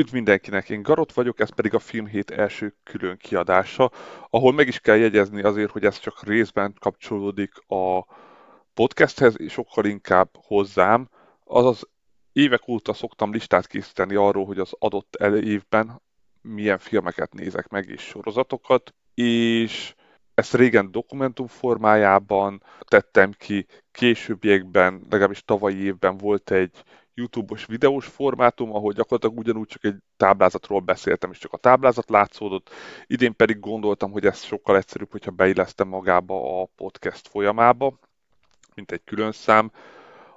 Üdv mindenkinek, én Garot vagyok, ez pedig a Filmhét első külön kiadása, ahol meg is kell jegyezni azért, hogy ez csak részben kapcsolódik a podcasthez, és sokkal inkább hozzám. Azaz évek óta szoktam listát készíteni arról, hogy az adott évben milyen filmeket nézek meg, és sorozatokat, és ezt régen dokumentum formájában tettem ki, későbbiekben, legalábbis tavalyi évben volt egy YouTube-os videós formátum, ahol gyakorlatilag ugyanúgy csak egy táblázatról beszéltem, és csak a táblázat látszódott. Idén pedig gondoltam, hogy ez sokkal egyszerűbb, hogyha beillesztem magába a podcast folyamába, mint egy külön szám.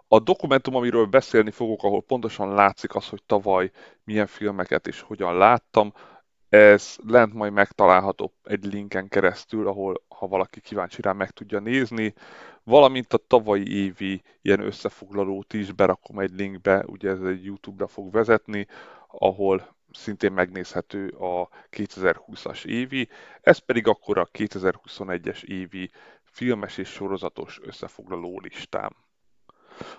A dokumentum, amiről beszélni fogok, ahol pontosan látszik az, hogy tavaly milyen filmeket és hogyan láttam, ez lent majd megtalálható egy linken keresztül, ahol ha valaki kíváncsi rá meg tudja nézni, valamint a tavalyi évi ilyen összefoglalót is berakom egy linkbe, ugye ez egy YouTube-ra fog vezetni, ahol szintén megnézhető a 2020-as évi, ez pedig akkor a 2021-es évi filmes és sorozatos összefoglaló listám.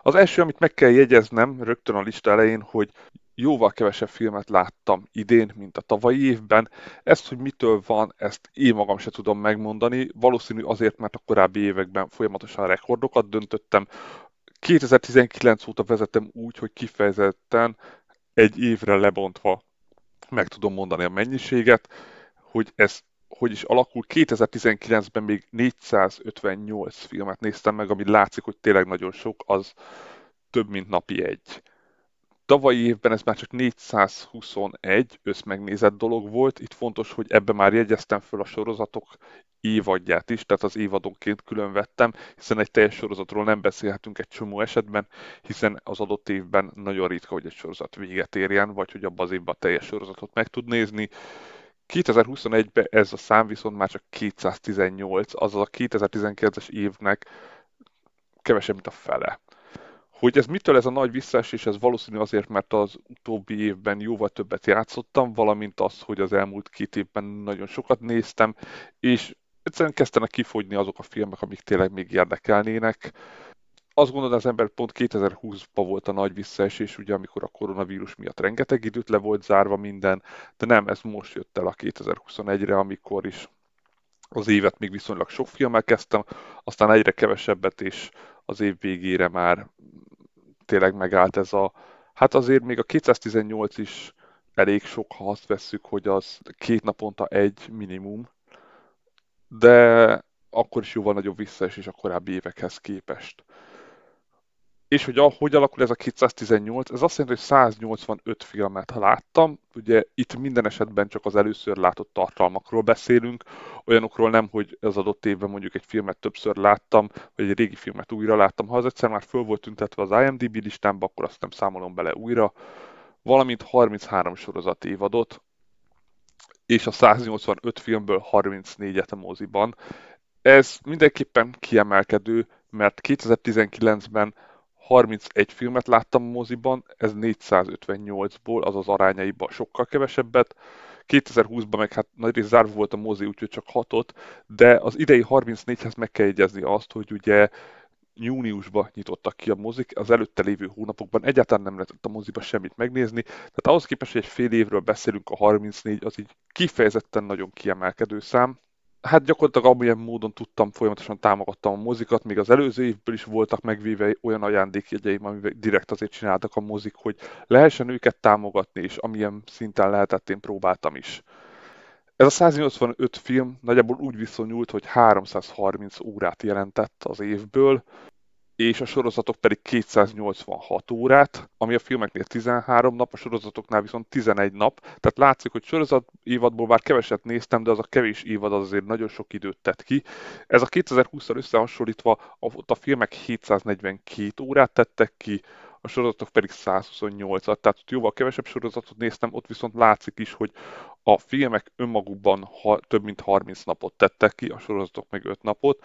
Az első, amit meg kell jegyeznem rögtön a lista elején, hogy jóval kevesebb filmet láttam idén, mint a tavalyi évben. Ezt, hogy mitől van, ezt én magam se tudom megmondani. Valószínű azért, mert a korábbi években folyamatosan rekordokat döntöttem. 2019 óta vezetem úgy, hogy kifejezetten egy évre lebontva meg tudom mondani a mennyiséget, hogy ez hogy is alakul. 2019-ben még 458 filmet néztem meg, ami látszik, hogy tényleg nagyon sok, az több, mint napi egy. Tavalyi évben ez már csak 421 összmegnézett dolog volt. Itt fontos, hogy ebbe már jegyeztem föl a sorozatok évadját is, tehát az évadonként külön vettem, hiszen egy teljes sorozatról nem beszélhetünk egy csomó esetben, hiszen az adott évben nagyon ritka, hogy egy sorozat véget érjen, vagy hogy abban az évben a teljes sorozatot meg tud nézni. 2021-ben ez a szám viszont már csak 218, azaz a 2019-es évnek kevesebb, mint a fele. Hogy ez mitől ez a nagy visszaesés, ez valószínű azért, mert az utóbbi évben jóval többet játszottam, valamint az, hogy az elmúlt két évben nagyon sokat néztem, és egyszerűen kezdtenek kifogyni azok a filmek, amik tényleg még érdekelnének. Azt gondolod, az ember pont 2020-ban volt a nagy visszaesés, ugye amikor a koronavírus miatt rengeteg időt le volt zárva minden, de nem, ez most jött el a 2021-re, amikor is az évet még viszonylag sok filmmel kezdtem, aztán egyre kevesebbet, és az év végére már tényleg megállt ez a... Hát azért még a 218 is elég sok, ha azt vesszük, hogy az két naponta egy minimum, de akkor is jóval nagyobb visszaesés a korábbi évekhez képest. És hogy hogy alakul ez a 218, ez azt jelenti, hogy 185 filmet láttam, ugye itt minden esetben csak az először látott tartalmakról beszélünk, olyanokról nem, hogy az adott évben mondjuk egy filmet többször láttam, vagy egy régi filmet újra láttam. Ha az egyszer már föl volt tüntetve az IMDb listámba, akkor azt nem számolom bele újra, valamint 33 sorozat évadot, és a 185 filmből 34-et a moziban. Ez mindenképpen kiemelkedő, mert 2019-ben 31 filmet láttam moziban, ez 458-ból, azaz arányaiban sokkal kevesebbet. 2020-ban meg hát nagy rész zárva volt a mozi, úgyhogy csak 6 de az idei 34-hez meg kell jegyezni azt, hogy ugye júniusban nyitottak ki a mozik, az előtte lévő hónapokban egyáltalán nem lehetett a moziba semmit megnézni, tehát ahhoz képest, hogy egy fél évről beszélünk, a 34 az így kifejezetten nagyon kiemelkedő szám, hát gyakorlatilag amilyen módon tudtam, folyamatosan támogattam a mozikat, még az előző évből is voltak megvéve olyan ajándékjegyeim, amivel direkt azért csináltak a mozik, hogy lehessen őket támogatni, és amilyen szinten lehetett, én próbáltam is. Ez a 185 film nagyjából úgy viszonyult, hogy 330 órát jelentett az évből, és a sorozatok pedig 286 órát, ami a filmeknél 13 nap, a sorozatoknál viszont 11 nap. Tehát látszik, hogy sorozat évadból már keveset néztem, de az a kevés évad az azért nagyon sok időt tett ki. Ez a 2020-szal összehasonlítva ott a filmek 742 órát tettek ki, a sorozatok pedig 128-at, tehát ott jóval kevesebb sorozatot néztem, ott viszont látszik is, hogy a filmek önmagukban ha, több mint 30 napot tettek ki, a sorozatok meg 5 napot,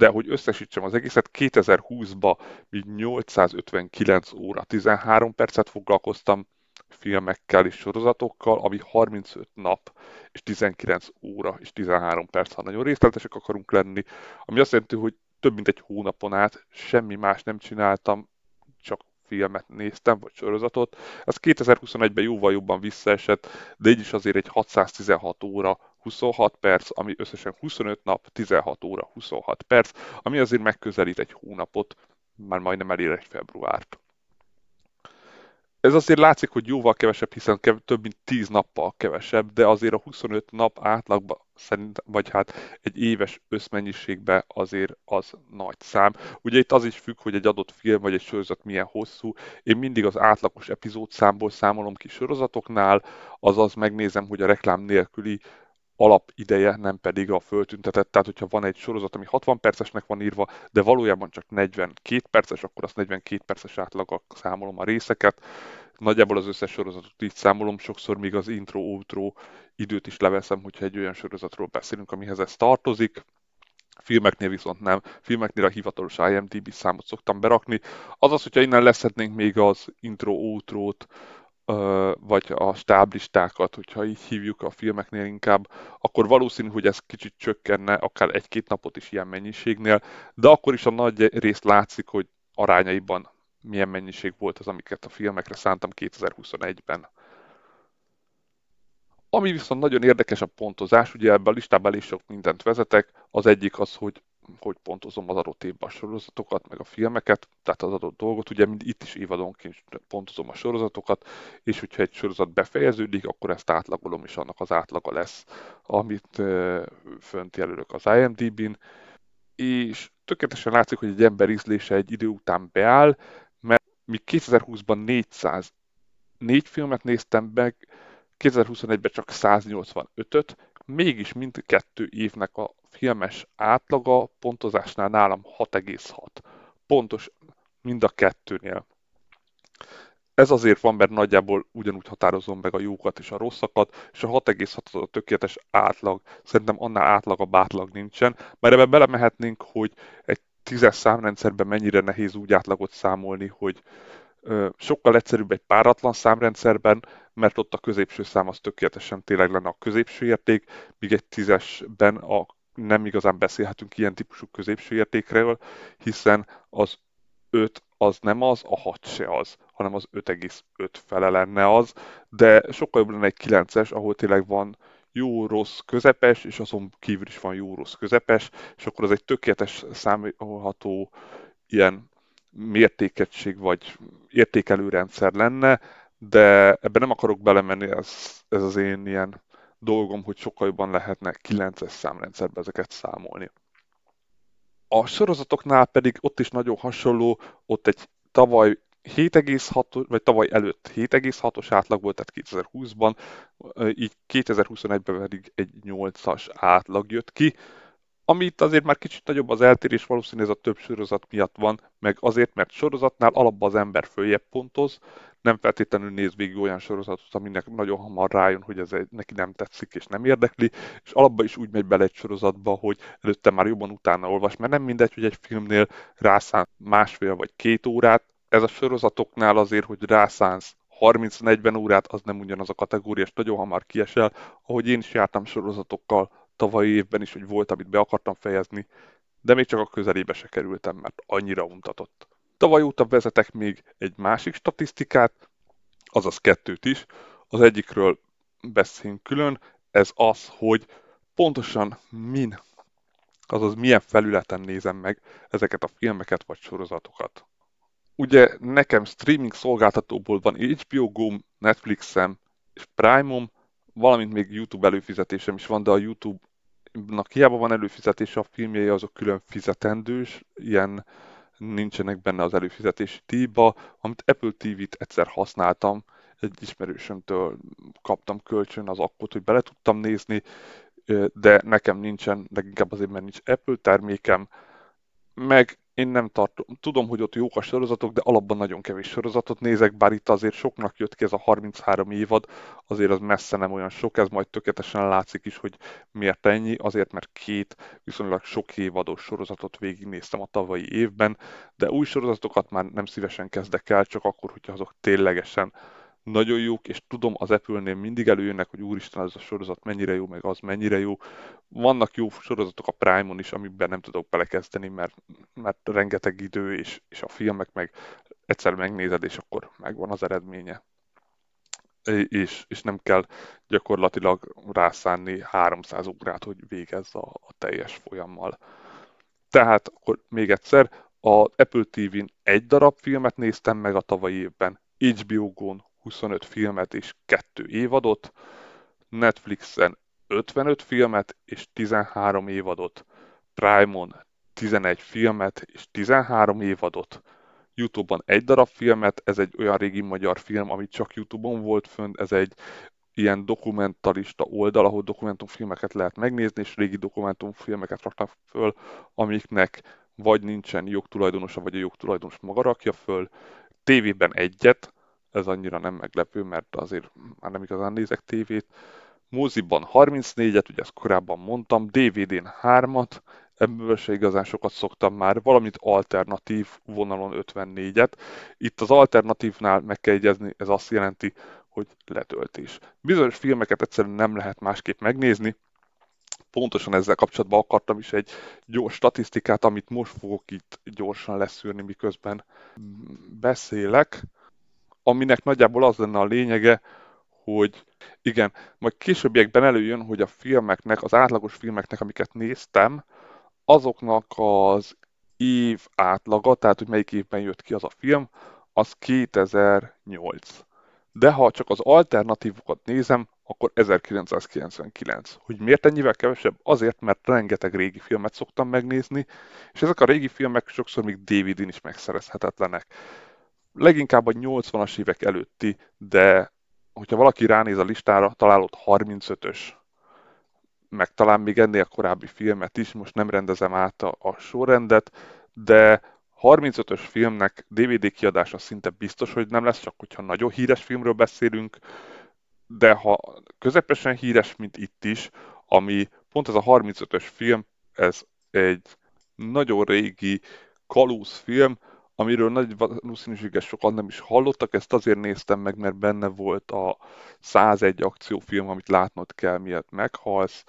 de hogy összesítsem az egészet, 2020-ban még 859 óra, 13 percet foglalkoztam filmekkel és sorozatokkal, ami 35 nap és 19 óra és 13 perc, ha nagyon részletesek akarunk lenni, ami azt jelenti, hogy több mint egy hónapon át semmi más nem csináltam, csak filmet néztem, vagy sorozatot. Ez 2021-ben jóval jobban visszaesett, de így is azért egy 616 óra 26 perc, ami összesen 25 nap, 16 óra 26 perc, ami azért megközelít egy hónapot, már majdnem elér egy februárt. Ez azért látszik, hogy jóval kevesebb, hiszen kev- több mint 10 nappal kevesebb, de azért a 25 nap átlagban szerint, vagy hát egy éves összmennyiségben azért az nagy szám. Ugye itt az is függ, hogy egy adott film vagy egy sorozat milyen hosszú. Én mindig az átlagos epizódszámból számolom ki sorozatoknál, azaz megnézem, hogy a reklám nélküli alapideje, nem pedig a föltüntetett. Tehát, hogyha van egy sorozat, ami 60 percesnek van írva, de valójában csak 42 perces, akkor azt 42 perces átlagak számolom a részeket. Nagyjából az összes sorozatot így számolom, sokszor még az intro-outro időt is leveszem, hogyha egy olyan sorozatról beszélünk, amihez ez tartozik. Filmeknél viszont nem. Filmeknél a hivatalos IMDb számot szoktam berakni. Azaz, hogyha innen leszednénk még az intro-outro-t, vagy a stáblistákat, hogyha így hívjuk a filmeknél inkább, akkor valószínű, hogy ez kicsit csökkenne, akár egy-két napot is ilyen mennyiségnél, de akkor is a nagy részt látszik, hogy arányaiban milyen mennyiség volt az, amiket a filmekre szántam 2021-ben. Ami viszont nagyon érdekes a pontozás, ugye ebben a listában elég sok mindent vezetek, az egyik az, hogy hogy pontozom az adott évben a sorozatokat, meg a filmeket, tehát az adott dolgot, ugye mind itt is évadonként pontozom a sorozatokat, és hogyha egy sorozat befejeződik, akkor ezt átlagolom, és annak az átlaga lesz, amit fönt jelölök az IMDb-n, és tökéletesen látszik, hogy egy ember ízlése egy idő után beáll, mert mi 2020-ban 400 négy filmet néztem meg, 2021-ben csak 185-öt, mégis mindkettő évnek a filmes átlaga pontozásnál nálam 6,6. Pontos mind a kettőnél. Ez azért van, mert nagyjából ugyanúgy határozom meg a jókat és a rosszakat, és a 6,6 az a tökéletes átlag. Szerintem annál átlagabb átlag nincsen, mert ebben belemehetnénk, hogy egy tízes számrendszerben mennyire nehéz úgy átlagot számolni, hogy sokkal egyszerűbb egy páratlan számrendszerben, mert ott a középső szám az tökéletesen tényleg lenne a középső érték, míg egy tízesben a nem igazán beszélhetünk ilyen típusú középső értékről, hiszen az 5 az nem az, a 6 se az, hanem az 5,5 fele lenne az, de sokkal jobb lenne egy 9-es, ahol tényleg van jó, rossz, közepes, és azon kívül is van jó, rossz, közepes, és akkor az egy tökéletes számolható ilyen mértékegység vagy értékelőrendszer lenne, de ebben nem akarok belemenni, ez, ez az én ilyen dolgom, hogy sokkal jobban lehetne 9-es számrendszerbe ezeket számolni. A sorozatoknál pedig ott is nagyon hasonló, ott egy tavaly 7,6, vagy tavaly előtt 7,6-os átlag volt, tehát 2020-ban, így 2021-ben pedig egy 8-as átlag jött ki, ami itt azért már kicsit nagyobb az eltérés, valószínűleg ez a több sorozat miatt van, meg azért, mert sorozatnál alapban az ember följebb pontoz, nem feltétlenül néz végig olyan sorozatot, aminek nagyon hamar rájön, hogy ez egy, neki nem tetszik és nem érdekli, és alapban is úgy megy bele egy sorozatba, hogy előtte már jobban utána olvas, mert nem mindegy, hogy egy filmnél rászán másfél vagy két órát, ez a sorozatoknál azért, hogy rászánsz 30-40 órát, az nem ugyanaz a kategória, és nagyon hamar kiesel, ahogy én is jártam sorozatokkal tavalyi évben is, hogy volt, amit be akartam fejezni, de még csak a közelébe se kerültem, mert annyira untatott. Tavaly óta vezetek még egy másik statisztikát, azaz kettőt is. Az egyikről beszélünk külön, ez az, hogy pontosan min, azaz milyen felületen nézem meg ezeket a filmeket vagy sorozatokat. Ugye nekem streaming szolgáltatóból van HBO Go, Netflixem és Prime-om, valamint még YouTube előfizetésem is van, de a YouTube-nak hiába van előfizetése, a filmjei azok külön fizetendős, ilyen nincsenek benne az előfizetési díjba, amit Apple TV-t egyszer használtam, egy ismerősömtől kaptam kölcsön az akkot, hogy bele tudtam nézni, de nekem nincsen, leginkább azért, mert nincs Apple termékem, meg én nem tartom, tudom, hogy ott jók a sorozatok, de alapban nagyon kevés sorozatot nézek, bár itt azért soknak jött ki ez a 33 évad, azért az messze nem olyan sok, ez majd tökéletesen látszik is, hogy miért ennyi, azért mert két viszonylag sok évados sorozatot végignéztem a tavalyi évben, de új sorozatokat már nem szívesen kezdek el, csak akkor, hogyha azok ténylegesen nagyon jók, és tudom, az Apple-nél mindig előjönnek, hogy úristen, ez a sorozat mennyire jó, meg az mennyire jó. Vannak jó sorozatok a Prime-on is, amikben nem tudok belekezdeni, mert, mert rengeteg idő, és, és a filmek meg egyszer megnézed, és akkor megvan az eredménye. És, és nem kell gyakorlatilag rászánni 300 órát, hogy végezz a, a teljes folyammal. Tehát akkor még egyszer, a Apple TV-n egy darab filmet néztem meg a tavalyi évben, HBO Go-n 25 filmet és 2 évadot, Netflixen 55 filmet és 13 évadot, Prime-on 11 filmet és 13 évadot, Youtube-on egy darab filmet, ez egy olyan régi magyar film, ami csak Youtube-on volt fönn, ez egy ilyen dokumentarista oldal, ahol dokumentumfilmeket lehet megnézni, és régi dokumentumfilmeket raknak föl, amiknek vagy nincsen jogtulajdonosa, vagy a jogtulajdonos maga rakja föl. Tévében egyet, ez annyira nem meglepő, mert azért már nem igazán nézek tévét. Moziban 34-et, ugye ezt korábban mondtam, DVD-n 3-at, ebből se igazán sokat szoktam már, valamint alternatív vonalon 54-et. Itt az alternatívnál meg kell egyezni, ez azt jelenti, hogy letöltés. Bizonyos filmeket egyszerűen nem lehet másképp megnézni, pontosan ezzel kapcsolatban akartam is egy gyors statisztikát, amit most fogok itt gyorsan leszűrni, miközben beszélek, aminek nagyjából az lenne a lényege, hogy igen, majd későbbiekben előjön, hogy a filmeknek, az átlagos filmeknek, amiket néztem, azoknak az év átlaga, tehát hogy melyik évben jött ki az a film, az 2008. De ha csak az alternatívokat nézem, akkor 1999. Hogy miért ennyivel kevesebb? Azért, mert rengeteg régi filmet szoktam megnézni, és ezek a régi filmek sokszor még DVD-n is megszerezhetetlenek. Leginkább a 80-as évek előtti, de hogyha valaki ránéz a listára, találott 35-ös, meg talán még ennél korábbi filmet is, most nem rendezem át a, a sorrendet, de 35-ös filmnek DVD kiadása szinte biztos, hogy nem lesz, csak hogyha nagyon híres filmről beszélünk, de ha közepesen híres, mint itt is, ami pont ez a 35-ös film, ez egy nagyon régi film, amiről nagy valószínűséggel sokan nem is hallottak, ezt azért néztem meg, mert benne volt a 101 akciófilm, amit látnod kell, miatt meghalsz,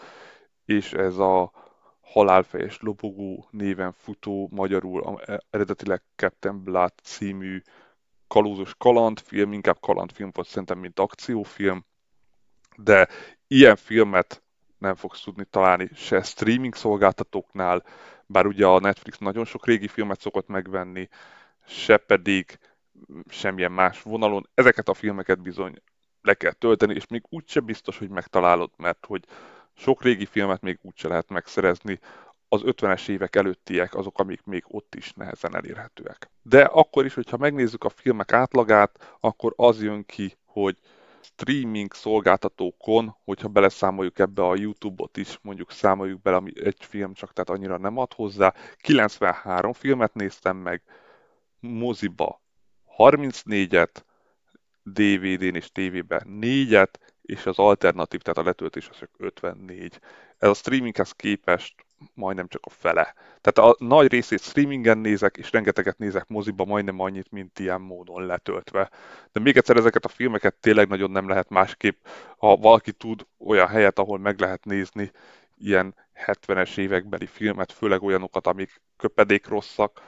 és ez a halálfejes lobogó néven futó, magyarul eredetileg Captain Blood című kalózos kalandfilm, inkább kalandfilm volt szerintem, mint akciófilm, de ilyen filmet nem fogsz tudni találni se streaming szolgáltatóknál, bár ugye a Netflix nagyon sok régi filmet szokott megvenni, se pedig semmilyen más vonalon. Ezeket a filmeket bizony le kell tölteni, és még úgyse biztos, hogy megtalálod, mert hogy sok régi filmet még úgyse lehet megszerezni, az 50-es évek előttiek azok, amik még ott is nehezen elérhetőek. De akkor is, hogyha megnézzük a filmek átlagát, akkor az jön ki, hogy streaming szolgáltatókon, hogyha beleszámoljuk ebbe a YouTube-ot is, mondjuk számoljuk bele, ami egy film csak, tehát annyira nem ad hozzá. 93 filmet néztem meg, moziba 34-et, DVD-n és tévében 4-et, és az alternatív, tehát a letöltés az csak 54. Ez a streaminghez képest majdnem csak a fele. Tehát a nagy részét streamingen nézek, és rengeteget nézek moziba, majdnem annyit, mint ilyen módon letöltve. De még egyszer ezeket a filmeket tényleg nagyon nem lehet másképp, ha valaki tud olyan helyet, ahol meg lehet nézni ilyen 70-es évekbeli filmet, főleg olyanokat, amik köpedék rosszak,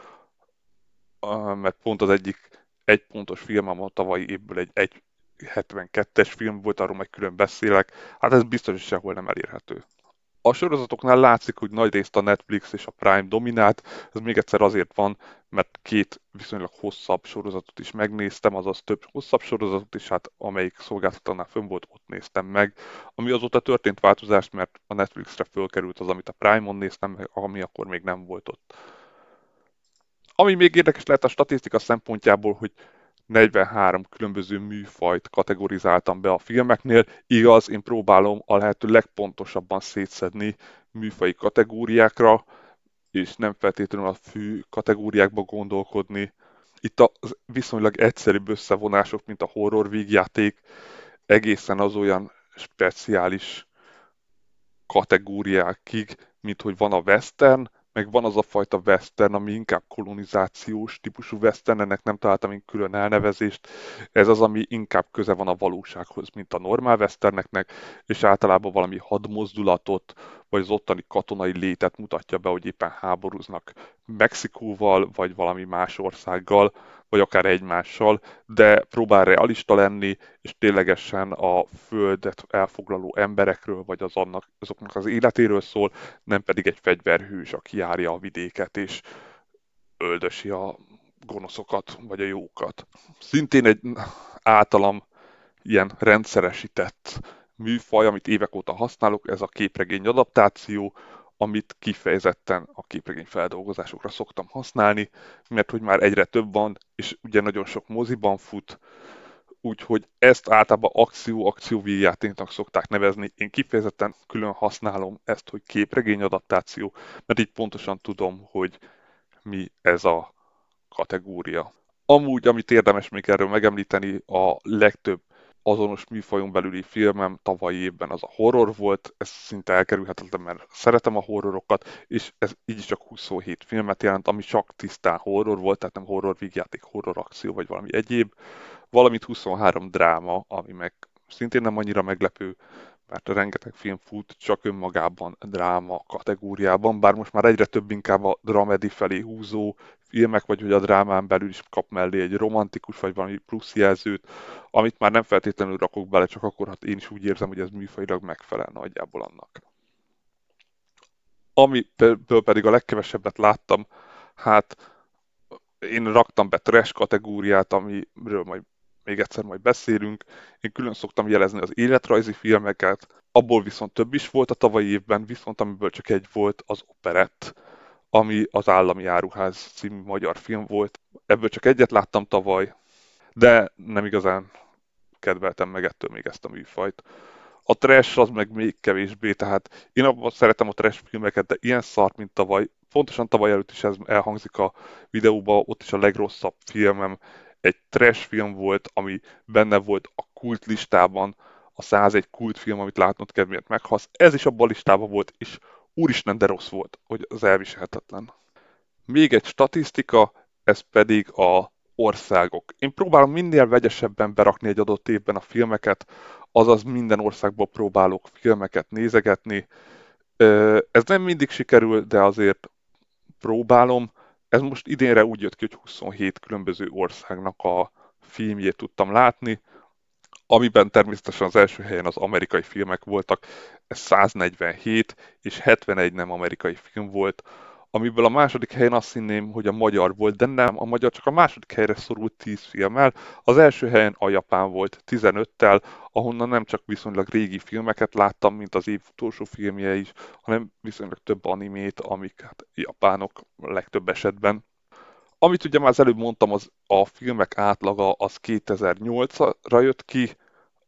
mert pont az egyik egy pontos filmem a tavalyi évből egy, egy 72-es film volt, arról meg külön beszélek, hát ez biztos, hogy sehol nem elérhető. A sorozatoknál látszik, hogy nagy részt a Netflix és a Prime dominált, ez még egyszer azért van, mert két viszonylag hosszabb sorozatot is megnéztem, azaz több hosszabb sorozatot is, hát amelyik szolgáltatónál fönn volt, ott néztem meg. Ami azóta történt változás, mert a Netflixre fölkerült az, amit a Prime-on néztem meg, ami akkor még nem volt ott. Ami még érdekes lehet a statisztika szempontjából, hogy 43 különböző műfajt kategorizáltam be a filmeknél. Igaz, én próbálom a lehető legpontosabban szétszedni műfai kategóriákra, és nem feltétlenül a fő kategóriákba gondolkodni. Itt a viszonylag egyszerűbb összevonások, mint a horror vígjáték, egészen az olyan speciális kategóriákig, mint hogy van a western, meg van az a fajta western, ami inkább kolonizációs típusú western, ennek nem találtam én külön elnevezést. Ez az, ami inkább köze van a valósághoz, mint a normál westerneknek, és általában valami hadmozdulatot, vagy az ottani katonai létet mutatja be, hogy éppen háborúznak Mexikóval, vagy valami más országgal, vagy akár egymással, de próbál realista lenni, és ténylegesen a földet elfoglaló emberekről, vagy az annak, azoknak az életéről szól, nem pedig egy fegyverhős, aki járja a vidéket, és öldösi a gonoszokat, vagy a jókat. Szintén egy általam ilyen rendszeresített műfaj, amit évek óta használok, ez a képregény adaptáció, amit kifejezetten a képregény feldolgozásokra szoktam használni, mert hogy már egyre több van, és ugye nagyon sok moziban fut, úgyhogy ezt általában akció-akció játéknak szokták nevezni. Én kifejezetten külön használom ezt, hogy képregény adaptáció, mert így pontosan tudom, hogy mi ez a kategória. Amúgy, amit érdemes még erről megemlíteni, a legtöbb azonos műfajon belüli filmem tavalyi évben az a horror volt, ez szinte elkerülhetetlen, mert szeretem a horrorokat, és ez így csak 27 filmet jelent, ami csak tisztán horror volt, tehát nem horror vígjáték, horror akció vagy valami egyéb, valamint 23 dráma, ami meg szintén nem annyira meglepő, mert rengeteg film fut csak önmagában dráma kategóriában, bár most már egyre több inkább a dramedi felé húzó filmek, vagy hogy a drámán belül is kap mellé egy romantikus, vagy valami plusz jelzőt, amit már nem feltétlenül rakok bele, csak akkor hát én is úgy érzem, hogy ez műfajilag megfelel nagyjából annak. Amiből pedig a legkevesebbet láttam, hát én raktam be trash kategóriát, amiről majd még egyszer majd beszélünk. Én külön szoktam jelezni az életrajzi filmeket, abból viszont több is volt a tavalyi évben, viszont amiből csak egy volt az operett, ami az Állami Áruház című magyar film volt. Ebből csak egyet láttam tavaly, de nem igazán kedveltem meg ettől még ezt a műfajt. A trash az meg még kevésbé, tehát én abban szeretem a trash filmeket, de ilyen szart, mint tavaly, pontosan tavaly előtt is ez elhangzik a videóban, ott is a legrosszabb filmem egy trash film volt, ami benne volt a kult listában, a 101 kultfilm, amit látnod kell, miért meghasz. Ez is abban a listában volt, és úristen, de rossz volt, hogy az elviselhetetlen. Még egy statisztika, ez pedig a országok. Én próbálom minél vegyesebben berakni egy adott évben a filmeket, azaz minden országból próbálok filmeket nézegetni. Ez nem mindig sikerül, de azért próbálom. Ez most idénre úgy jött ki, hogy 27 különböző országnak a filmjét tudtam látni, amiben természetesen az első helyen az amerikai filmek voltak, ez 147 és 71 nem amerikai film volt, amiből a második helyen azt hinném, hogy a magyar volt, de nem, a magyar csak a második helyre szorult 10 filmmel, az első helyen a japán volt 15-tel, ahonnan nem csak viszonylag régi filmeket láttam, mint az év utolsó filmje is, hanem viszonylag több animét, amik hát japánok legtöbb esetben. Amit ugye már az előbb mondtam, az a filmek átlaga az 2008-ra jött ki,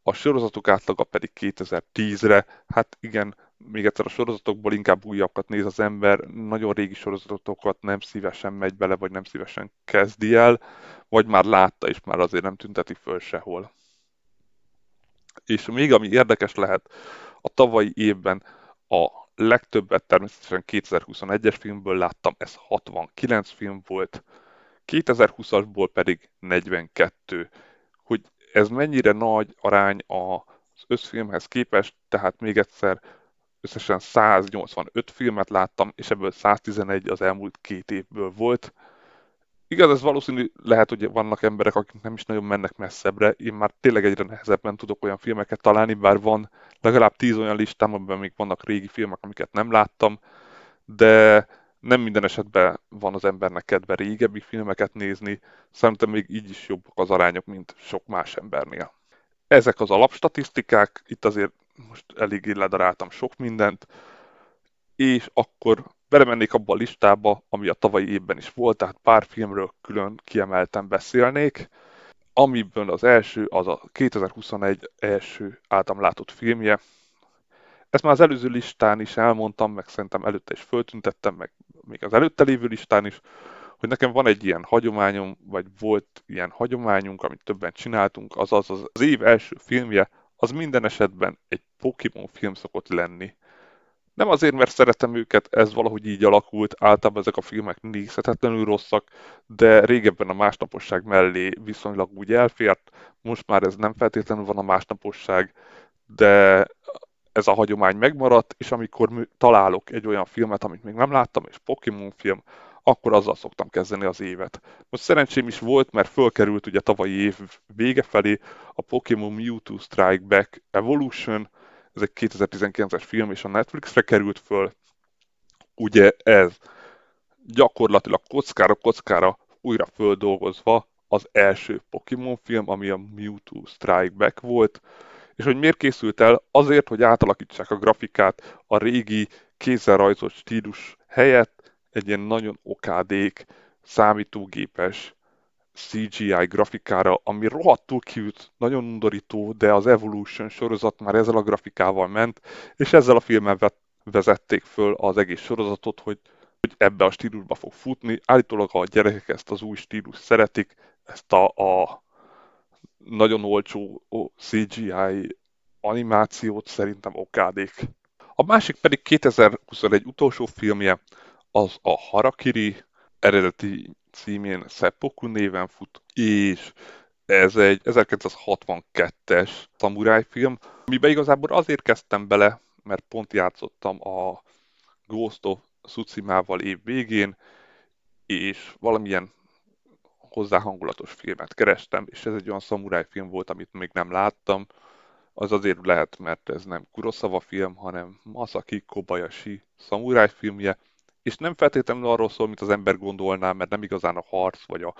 a sorozatok átlaga pedig 2010-re. Hát igen, még egyszer a sorozatokból inkább újabbat néz az ember, nagyon régi sorozatokat nem szívesen megy bele, vagy nem szívesen kezdi el, vagy már látta, és már azért nem tünteti föl sehol. És még ami érdekes lehet, a tavalyi évben a legtöbbet természetesen 2021-es filmből láttam, ez 69 film volt, 2020-asból pedig 42. Ez mennyire nagy arány az összfilmhez képest, tehát még egyszer összesen 185 filmet láttam, és ebből 111 az elmúlt két évből volt. Igaz, ez valószínű, lehet, hogy vannak emberek, akik nem is nagyon mennek messzebbre. Én már tényleg egyre nehezebben tudok olyan filmeket találni, bár van legalább 10 olyan listám, amiben még vannak régi filmek, amiket nem láttam, de nem minden esetben van az embernek kedve régebbi filmeket nézni, szerintem még így is jobbak az arányok, mint sok más embernél. Ezek az alapstatisztikák, itt azért most eléggé ledaráltam sok mindent, és akkor belemennék abba a listába, ami a tavalyi évben is volt, tehát pár filmről külön kiemelten beszélnék, amiből az első az a 2021 első általam látott filmje. Ezt már az előző listán is elmondtam, meg szerintem előtte is föltüntettem, meg még az előtte lévő listán is, hogy nekem van egy ilyen hagyományom, vagy volt ilyen hagyományunk, amit többen csináltunk, azaz az, az év első filmje, az minden esetben egy Pokémon film szokott lenni. Nem azért, mert szeretem őket, ez valahogy így alakult, általában ezek a filmek nézhetetlenül rosszak, de régebben a másnaposság mellé viszonylag úgy elfért, most már ez nem feltétlenül van a másnaposság, de ez a hagyomány megmaradt, és amikor találok egy olyan filmet, amit még nem láttam, és Pokémon film, akkor azzal szoktam kezdeni az évet. Most szerencsém is volt, mert fölkerült ugye tavalyi év vége felé a Pokémon Mewtwo Strike Back Evolution, ez egy 2019-es film, és a Netflixre került föl. Ugye ez gyakorlatilag kockára kockára újra földolgozva az első Pokémon film, ami a Mewtwo Strike Back volt, és hogy miért készült el? Azért, hogy átalakítsák a grafikát a régi kézzel rajzolt stílus helyett egy ilyen nagyon okádék, számítógépes CGI grafikára, ami rohadtul kiült, nagyon undorító, de az Evolution sorozat már ezzel a grafikával ment, és ezzel a filmmel vezették föl az egész sorozatot, hogy, hogy ebbe a stílusba fog futni. Állítólag a gyerekek ezt az új stílus szeretik, ezt a, a nagyon olcsó CGI animációt szerintem okádék. A másik pedig 2021 utolsó filmje, az a Harakiri, eredeti címén Seppuku néven fut, és ez egy 1962-es szamuráj film, amiben igazából azért kezdtem bele, mert pont játszottam a Ghost of Tsushima-val év végén, és valamilyen hozzá hangulatos filmet kerestem, és ez egy olyan szamuráj film volt, amit még nem láttam. Az azért lehet, mert ez nem Kurosawa film, hanem Masaki Kobayashi szamuráj filmje, és nem feltétlenül arról szól, mint az ember gondolná, mert nem igazán a harc vagy a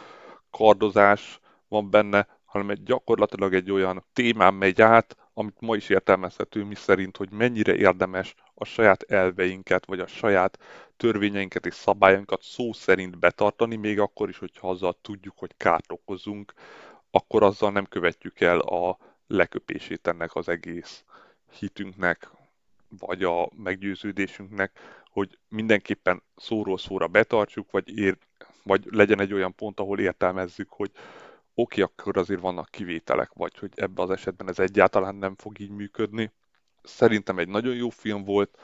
kardozás van benne, hanem egy gyakorlatilag egy olyan témán megy át, amit ma is értelmezhető, mi szerint, hogy mennyire érdemes a saját elveinket, vagy a saját törvényeinket és szabályainkat szó szerint betartani, még akkor is, hogyha azzal tudjuk, hogy kárt okozunk, akkor azzal nem követjük el a leköpését ennek az egész hitünknek, vagy a meggyőződésünknek, hogy mindenképpen szóról szóra betartsuk, vagy, ér, vagy legyen egy olyan pont, ahol értelmezzük, hogy oké, akkor azért vannak kivételek, vagy hogy ebben az esetben ez egyáltalán nem fog így működni. Szerintem egy nagyon jó film volt,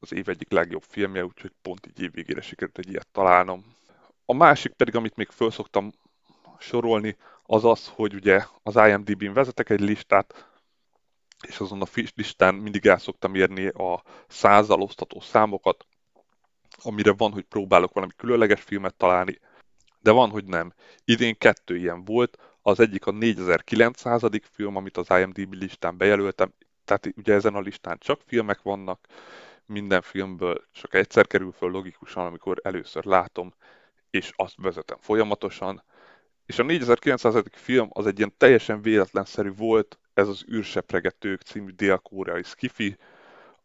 az év egyik legjobb filmje, úgyhogy pont így évvégére sikerült egy ilyet találnom. A másik pedig, amit még föl szoktam sorolni, az az, hogy ugye az IMDb-n vezetek egy listát, és azon a listán mindig el szoktam érni a százal osztató számokat, amire van, hogy próbálok valami különleges filmet találni, de van, hogy nem. Idén kettő ilyen volt, az egyik a 4900. film, amit az IMDb listán bejelöltem, tehát ugye ezen a listán csak filmek vannak, minden filmből csak egyszer kerül föl logikusan, amikor először látom, és azt vezetem folyamatosan. És a 4900. film az egy ilyen teljesen véletlenszerű volt, ez az űrsepregetők című dél-koreai skifi,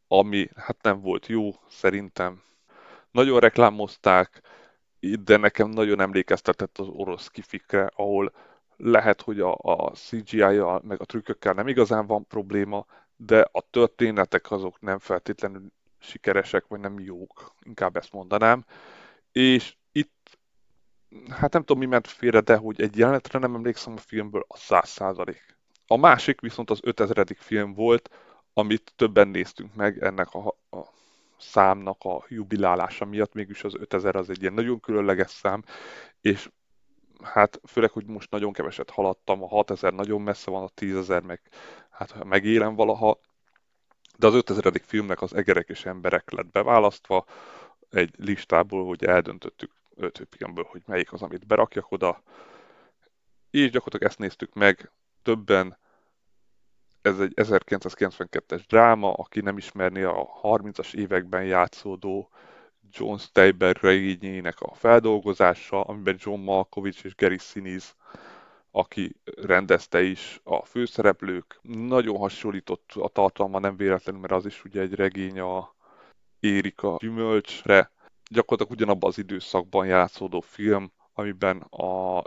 ami hát nem volt jó, szerintem. Nagyon reklámozták, de nekem nagyon emlékeztetett az orosz kifikre, ahol lehet, hogy a, a CGI-jal meg a trükkökkel nem igazán van probléma, de a történetek azok nem feltétlenül sikeresek, vagy nem jók, inkább ezt mondanám. És itt, hát nem tudom mi ment félre, de hogy egy jelenetre nem emlékszem a filmből, a száz százalék. A másik viszont az 5000. film volt, amit többen néztünk meg ennek a, a számnak a jubilálása miatt, mégis az 5000 az egy ilyen nagyon különleges szám, és hát főleg, hogy most nagyon keveset haladtam, a 6000 nagyon messze van, a 10.000 meg hát megélem valaha, de az 5000. filmnek az Egerek és Emberek lett beválasztva egy listából, hogy eldöntöttük öt filmből, hogy melyik az, amit berakjak oda, és gyakorlatilag ezt néztük meg többen, ez egy 1992-es dráma, aki nem ismerné a 30-as években játszódó John Steiber regényének a feldolgozása, amiben John Malkovich és Gary Sinise, aki rendezte is a főszereplők. Nagyon hasonlított a tartalma, nem véletlenül, mert az is ugye egy regény a Érika gyümölcsre. Gyakorlatilag ugyanabban az időszakban játszódó film, amiben a,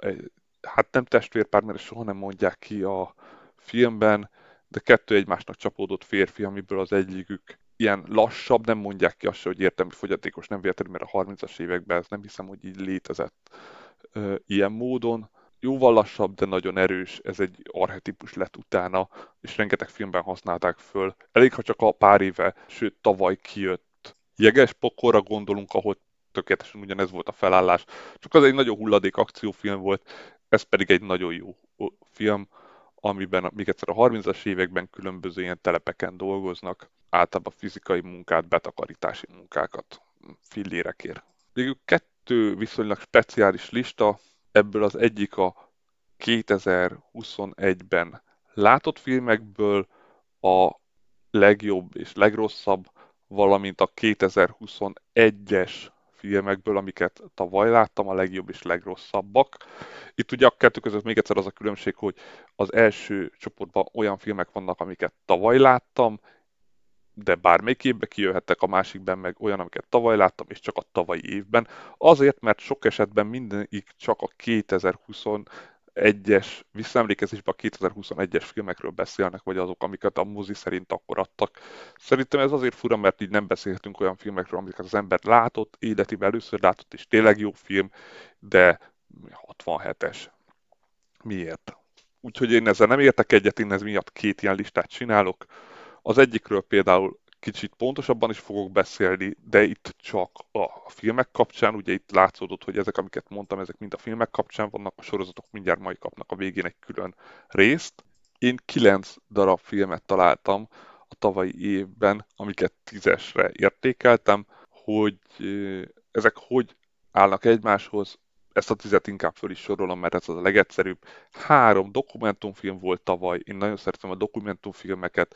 hát nem testvérpár, mert soha nem mondják ki a filmben, de kettő egymásnak csapódott férfi, amiből az egyikük ilyen lassabb, nem mondják ki azt, hogy értem, hogy fogyatékos, nem véletlenül, mert a 30-as években ez nem hiszem, hogy így létezett ö, ilyen módon. Jóval lassabb, de nagyon erős, ez egy arhetipus lett utána, és rengeteg filmben használták föl. Elég, ha csak a pár éve, sőt tavaly kijött. Jeges pokorra gondolunk, ahol tökéletesen ugyanez volt a felállás, csak az egy nagyon hulladék akciófilm volt, ez pedig egy nagyon jó film, amiben még egyszer a 30-as években különböző ilyen telepeken dolgoznak, általában fizikai munkát, betakarítási munkákat fillérekért. Végül kettő viszonylag speciális lista, ebből az egyik a 2021-ben látott filmekből a legjobb és legrosszabb, valamint a 2021-es filmekből, amiket tavaly láttam, a legjobb és legrosszabbak. Itt ugye a kettő között még egyszer az a különbség, hogy az első csoportban olyan filmek vannak, amiket tavaly láttam, de bármelyik évben kijöhettek, a másikben meg olyan, amiket tavaly láttam, és csak a tavalyi évben. Azért, mert sok esetben mindenik csak a 2021-es, visszaemlékezésben a 2021-es filmekről beszélnek, vagy azok, amiket a mozi szerint akkor adtak. Szerintem ez azért fura, mert így nem beszélhetünk olyan filmekről, amiket az ember látott, életében először látott, és tényleg jó film, de 67-es. Miért? Úgyhogy én ezzel nem értek egyet, én ez miatt két ilyen listát csinálok az egyikről például kicsit pontosabban is fogok beszélni, de itt csak a filmek kapcsán, ugye itt látszódott, hogy ezek, amiket mondtam, ezek mind a filmek kapcsán vannak, a sorozatok mindjárt majd kapnak a végén egy külön részt. Én kilenc darab filmet találtam a tavalyi évben, amiket tízesre értékeltem, hogy ezek hogy állnak egymáshoz, ezt a tizet inkább föl is sorolom, mert ez az a legegyszerűbb. Három dokumentumfilm volt tavaly, én nagyon szeretem a dokumentumfilmeket,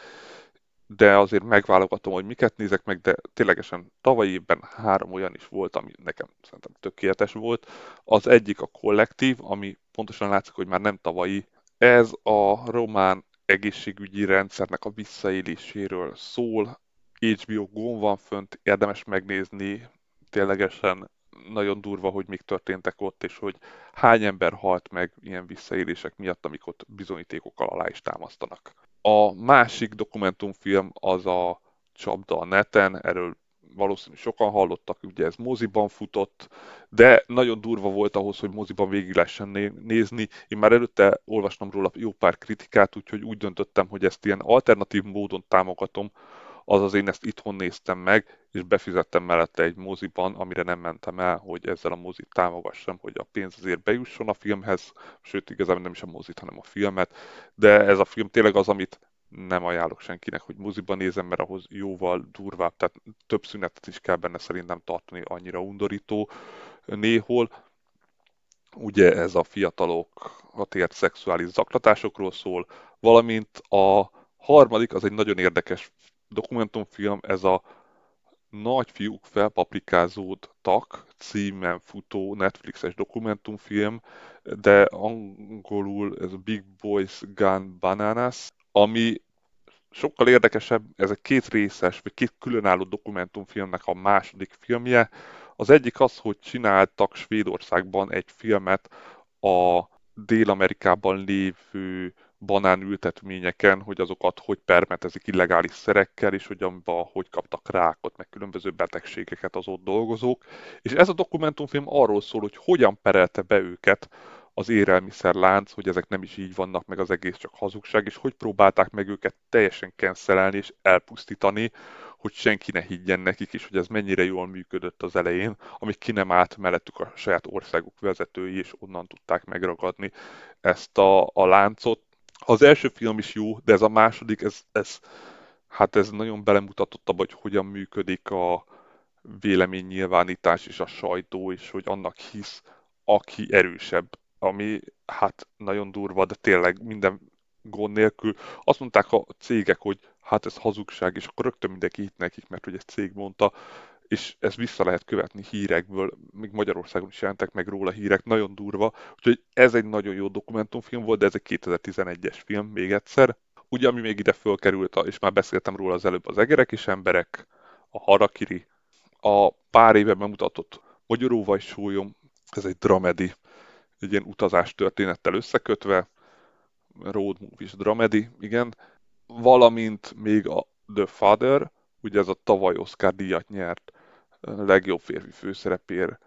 de azért megválogatom, hogy miket nézek meg, de ténylegesen tavalyi évben három olyan is volt, ami nekem szerintem tökéletes volt. Az egyik a kollektív, ami pontosan látszik, hogy már nem tavalyi. Ez a román egészségügyi rendszernek a visszaéléséről szól. HBO gón van fönt, érdemes megnézni, ténylegesen nagyon durva, hogy mik történtek ott, és hogy hány ember halt meg ilyen visszaélések miatt, amik ott bizonyítékokkal alá is támasztanak. A másik dokumentumfilm az a Csapda a neten, erről valószínűleg sokan hallottak, ugye ez moziban futott, de nagyon durva volt ahhoz, hogy moziban végig lehessen nézni. Én már előtte olvastam róla jó pár kritikát, úgyhogy úgy döntöttem, hogy ezt ilyen alternatív módon támogatom, azaz én ezt itthon néztem meg, és befizettem mellette egy moziban, amire nem mentem el, hogy ezzel a mozit támogassam, hogy a pénz azért bejusson a filmhez, sőt igazából nem is a mozit, hanem a filmet, de ez a film tényleg az, amit nem ajánlok senkinek, hogy moziban nézem, mert ahhoz jóval durvább, tehát több szünetet is kell benne szerintem tartani, annyira undorító néhol. Ugye ez a fiatalok a tért szexuális zaklatásokról szól, valamint a harmadik, az egy nagyon érdekes dokumentumfilm, ez a Nagyfiúk felpaprikázódtak címen futó Netflixes dokumentumfilm, de angolul ez Big Boys Gun Bananas, ami sokkal érdekesebb, ez egy két részes, vagy két különálló dokumentumfilmnek a második filmje. Az egyik az, hogy csináltak Svédországban egy filmet a Dél-Amerikában lévő banánültetvényeken, hogy azokat hogy permetezik illegális szerekkel, és hogy abban hogy kaptak rákot, meg különböző betegségeket az ott dolgozók. És ez a dokumentumfilm arról szól, hogy hogyan perelte be őket az élelmiszerlánc, hogy ezek nem is így vannak, meg az egész csak hazugság, és hogy próbálták meg őket teljesen kenszelelni és elpusztítani, hogy senki ne higgyen nekik, és hogy ez mennyire jól működött az elején, amíg ki nem állt mellettük a saját országuk vezetői, és onnan tudták megragadni ezt a, a láncot. Az első film is jó, de ez a második, ez, ez hát ez nagyon belemutatott abba, hogy hogyan működik a véleménynyilvánítás és a sajtó, és hogy annak hisz, aki erősebb, ami hát nagyon durva, de tényleg minden gond nélkül. Azt mondták a cégek, hogy hát ez hazugság, és akkor rögtön mindenki hitt nekik, mert hogy egy cég mondta, és ezt vissza lehet követni hírekből, még Magyarországon is jelentek meg róla hírek, nagyon durva, úgyhogy ez egy nagyon jó dokumentumfilm volt, de ez egy 2011-es film még egyszer. Ugye, ami még ide fölkerült, és már beszéltem róla az előbb, az egerek és emberek, a harakiri, a pár éve bemutatott Magyaróvaj sólyom, ez egy dramedi, egy ilyen utazás történettel összekötve, road movies dramedi, igen, valamint még a The Father, ugye ez a tavaly Oscar díjat nyert legjobb férfi főszerepér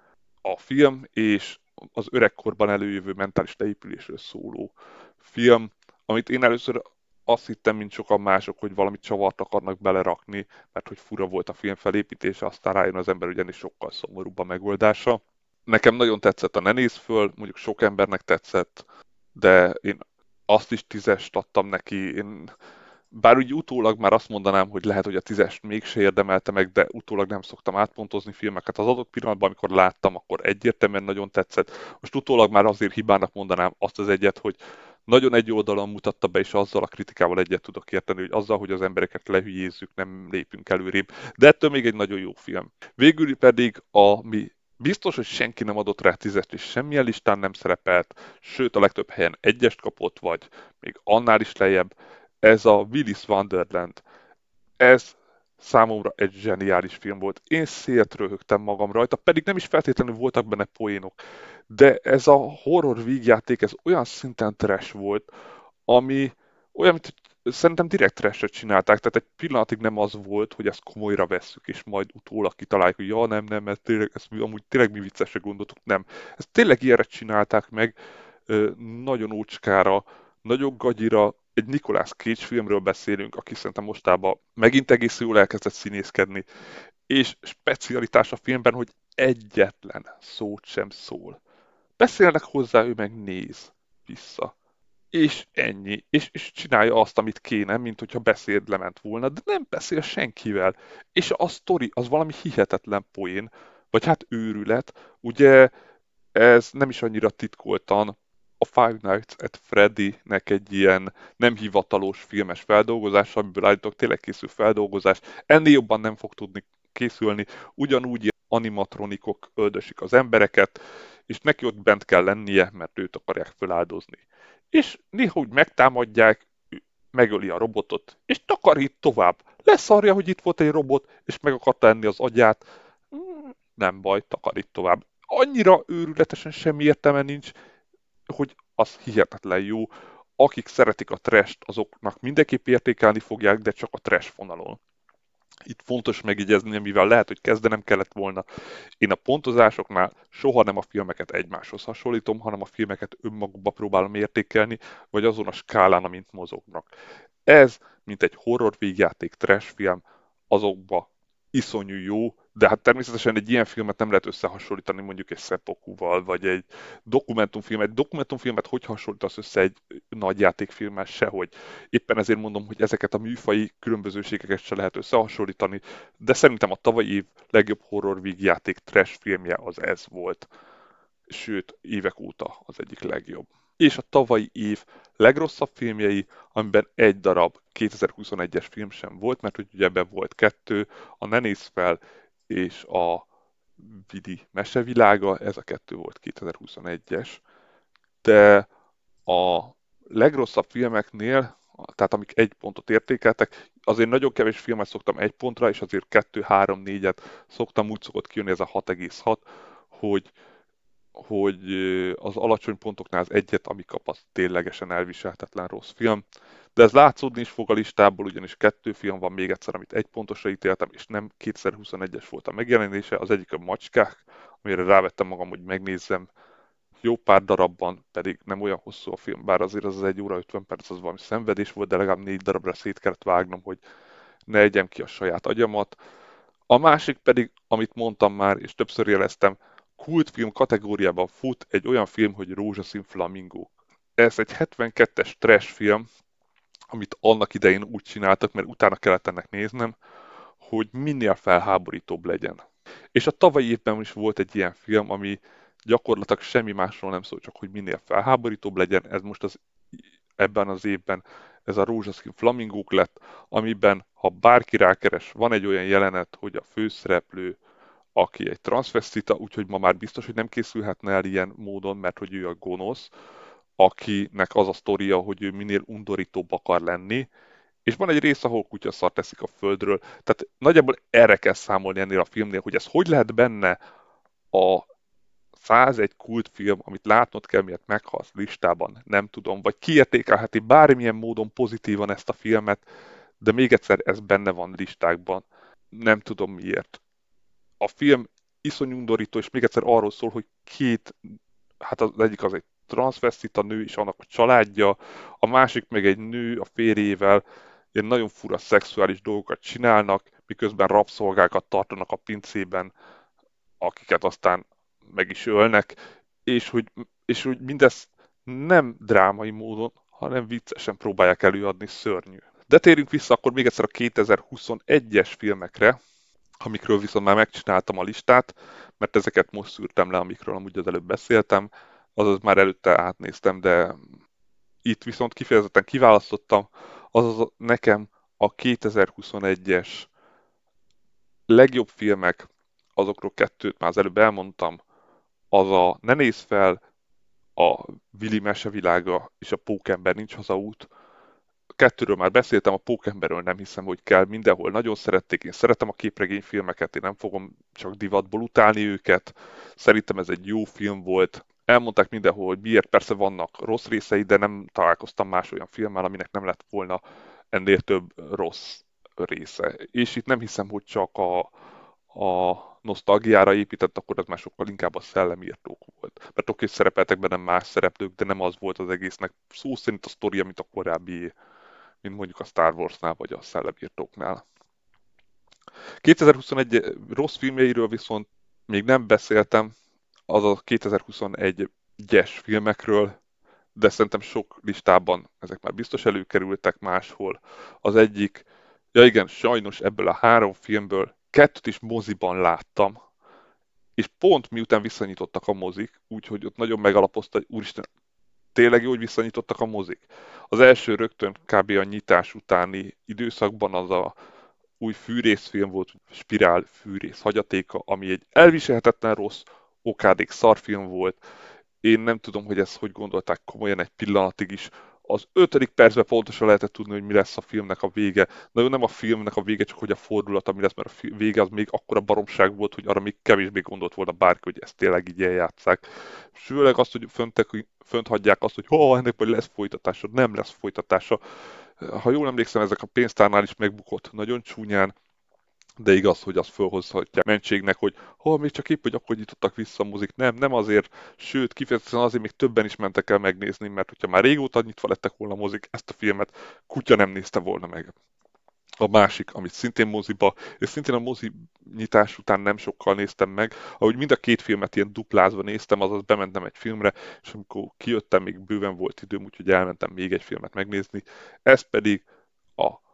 a film, és az öregkorban előjövő mentális leépülésről szóló film, amit én először azt hittem, mint sokan mások, hogy valamit csavart akarnak belerakni, mert hogy fura volt a film felépítése, aztán rájön az ember ugyanis sokkal szomorúbb a megoldása. Nekem nagyon tetszett a Ne néz föl, mondjuk sok embernek tetszett, de én azt is tízest adtam neki. Én, bár úgy utólag már azt mondanám, hogy lehet, hogy a tízest mégse érdemelte meg, de utólag nem szoktam átpontozni filmeket. Az adott pillanatban, amikor láttam, akkor egyértelműen nagyon tetszett. Most utólag már azért hibának mondanám azt az egyet, hogy nagyon egy oldalon mutatta be, és azzal a kritikával egyet tudok érteni, hogy azzal, hogy az embereket lehülyézzük, nem lépünk előrébb. De ettől még egy nagyon jó film. Végül pedig, ami biztos, hogy senki nem adott rá tízest, és semmilyen listán nem szerepelt, sőt a legtöbb helyen egyest kapott, vagy még annál is lejjebb, ez a Willis Wonderland. Ez számomra egy zseniális film volt. Én szélt röhögtem magam rajta, pedig nem is feltétlenül voltak benne poénok. De ez a horror vígjáték, ez olyan szinten trash volt, ami olyan, mint szerintem direkt trash csinálták, tehát egy pillanatig nem az volt, hogy ezt komolyra vesszük, és majd utólag kitaláljuk, hogy ja, nem, nem, ez tényleg, ezt amúgy tényleg mi viccesre gondoltuk, nem. Ezt tényleg ilyenre csinálták meg, nagyon ócskára, nagyon gagyira, egy Nicolas Cage filmről beszélünk, aki szerintem mostában megint egész jól elkezdett színészkedni, és specialitás a filmben, hogy egyetlen szót sem szól. Beszélnek hozzá, ő meg néz vissza. És ennyi. És, és csinálja azt, amit kéne, mint hogyha beszéd lement volna, de nem beszél senkivel. És a sztori az valami hihetetlen poén, vagy hát őrület. Ugye ez nem is annyira titkoltan a Five Nights at Freddy-nek egy ilyen nem hivatalos filmes feldolgozás, amiből állítok tényleg készül feldolgozás. Ennél jobban nem fog tudni készülni. Ugyanúgy animatronikok öldösik az embereket, és neki ott bent kell lennie, mert őt akarják feláldozni. És néha úgy megtámadják, megöli a robotot, és takarít tovább. Leszarja, hogy itt volt egy robot, és meg akarta enni az agyát. Hmm, nem baj, takarít tovább. Annyira őrületesen semmi értelme nincs, hogy az hihetetlen jó. Akik szeretik a trash azoknak mindenképp értékelni fogják, de csak a trash vonalon. Itt fontos megjegyezni, mivel lehet, hogy kezdenem kellett volna. Én a pontozásoknál soha nem a filmeket egymáshoz hasonlítom, hanem a filmeket önmagukba próbálom értékelni, vagy azon a skálán, amint mozognak. Ez, mint egy horror végjáték, trash film, azokba iszonyú jó, de hát természetesen egy ilyen filmet nem lehet összehasonlítani mondjuk egy Seppukuval, vagy egy dokumentumfilmet. Egy dokumentumfilmet hogy hasonlítasz össze egy nagy játékfilmmel? Sehogy. Éppen ezért mondom, hogy ezeket a műfai különbözőségeket se lehet összehasonlítani, de szerintem a tavalyi év legjobb horror vígjáték trash filmje az ez volt. Sőt, évek óta az egyik legjobb és a tavalyi év legrosszabb filmjei, amiben egy darab 2021-es film sem volt, mert ugye ebben volt kettő, a Ne nézz fel és a Vidi mesevilága, ez a kettő volt 2021-es, de a legrosszabb filmeknél, tehát amik egy pontot értékeltek, azért nagyon kevés filmet szoktam egy pontra, és azért 2-3-4-et szoktam, úgy szokott kijönni ez a 6,6, hogy hogy az alacsony pontoknál az egyet, ami kap, az ténylegesen elviselhetetlen rossz film. De ez látszódni is fog a listából, ugyanis kettő film van még egyszer, amit egy pontosra ítéltem, és nem 2021-es volt a megjelenése. Az egyik a Macskák, amire rávettem magam, hogy megnézzem. Jó pár darabban, pedig nem olyan hosszú a film, bár azért az az 1 óra 50 perc, az valami szenvedés volt, de legalább négy darabra szét kellett vágnom, hogy ne egyem ki a saját agyamat. A másik pedig, amit mondtam már, és többször jeleztem, kultfilm kategóriában fut egy olyan film, hogy Rózsaszín Flamingo. Ez egy 72-es trash film, amit annak idején úgy csináltak, mert utána kellett ennek néznem, hogy minél felháborítóbb legyen. És a tavalyi évben is volt egy ilyen film, ami gyakorlatilag semmi másról nem szól, csak hogy minél felháborítóbb legyen. Ez most az, ebben az évben ez a rózsaszín flamingók lett, amiben, ha bárki rákeres, van egy olyan jelenet, hogy a főszereplő aki egy transvestita, úgyhogy ma már biztos, hogy nem készülhetne el ilyen módon, mert hogy ő a gonosz, akinek az a sztoria, hogy ő minél undorítóbb akar lenni, és van egy rész, ahol kutyaszart teszik a földről. Tehát nagyjából erre kell számolni ennél a filmnél, hogy ez hogy lehet benne a 101 kultfilm, amit látnod kell, miért meghalsz listában, nem tudom, vagy kiértékelheti bármilyen módon pozitívan ezt a filmet, de még egyszer ez benne van listákban. Nem tudom miért a film iszonyú undorító, és még egyszer arról szól, hogy két, hát az egyik az egy transvestita nő és annak a családja, a másik meg egy nő a férjével, ilyen nagyon fura szexuális dolgokat csinálnak, miközben rabszolgákat tartanak a pincében, akiket aztán meg is ölnek, és hogy, és hogy mindez nem drámai módon, hanem viccesen próbálják előadni, szörnyű. De térjünk vissza akkor még egyszer a 2021-es filmekre, amikről viszont már megcsináltam a listát, mert ezeket most szűrtem le, amikről amúgy az előbb beszéltem, azaz már előtte átnéztem, de itt viszont kifejezetten kiválasztottam, azaz nekem a 2021-es legjobb filmek, azokról kettőt már az előbb elmondtam, az a Ne nézz fel, a Willy mesevilága és a Pókember nincs hazaút. A kettőről már beszéltem, a Pókemberről nem hiszem, hogy kell. Mindenhol nagyon szerették, én szeretem a képregényfilmeket, én nem fogom csak divatból utálni őket. Szerintem ez egy jó film volt. Elmondták mindenhol, hogy miért persze vannak rossz részei, de nem találkoztam más olyan filmmel, aminek nem lett volna ennél több rossz része. És itt nem hiszem, hogy csak a, a nosztalgiára épített, akkor ez már sokkal inkább a szellemírtók volt. Mert oké, szerepeltek benne más szereplők, de nem az volt az egésznek szó szerint a sztoria, mint a korábbi, mint mondjuk a Star Warsnál vagy a szellemírtóknál. 2021 rossz filmjeiről viszont még nem beszéltem, az a 2021-es filmekről, de szerintem sok listában ezek már biztos előkerültek máshol. Az egyik, ja igen, sajnos ebből a három filmből kettőt is moziban láttam, és pont miután visszanyitottak a mozik, úgyhogy ott nagyon megalapozta, hogy úristen, tényleg jó, hogy visszanyitottak a mozik. Az első rögtön kb. a nyitás utáni időszakban az a új fűrészfilm volt, Spirál fűrész hagyatéka, ami egy elviselhetetlen rossz, okádék szarfilm volt. Én nem tudom, hogy ezt hogy gondolták komolyan egy pillanatig is az ötödik percben pontosan lehetett tudni, hogy mi lesz a filmnek a vége. Na jó, nem a filmnek a vége, csak hogy a fordulat, ami lesz, mert a vége az még akkora baromság volt, hogy arra még kevésbé gondolt volna bárki, hogy ezt tényleg így eljátszák. Főleg azt, hogy föntek, fönt hagyják azt, hogy ha ennek lesz folytatása, nem lesz folytatása. Ha jól emlékszem, ezek a pénztárnál is megbukott nagyon csúnyán de igaz, hogy az fölhozhatja mentségnek, hogy ha még csak épp, hogy akkor nyitottak vissza a mozik. Nem, nem azért, sőt, kifejezetten azért még többen is mentek el megnézni, mert hogyha már régóta nyitva lettek volna a mozik, ezt a filmet kutya nem nézte volna meg. A másik, amit szintén moziba, és szintén a mozi nyitás után nem sokkal néztem meg, ahogy mind a két filmet ilyen duplázva néztem, azaz bementem egy filmre, és amikor kijöttem, még bőven volt időm, úgyhogy elmentem még egy filmet megnézni. Ez pedig a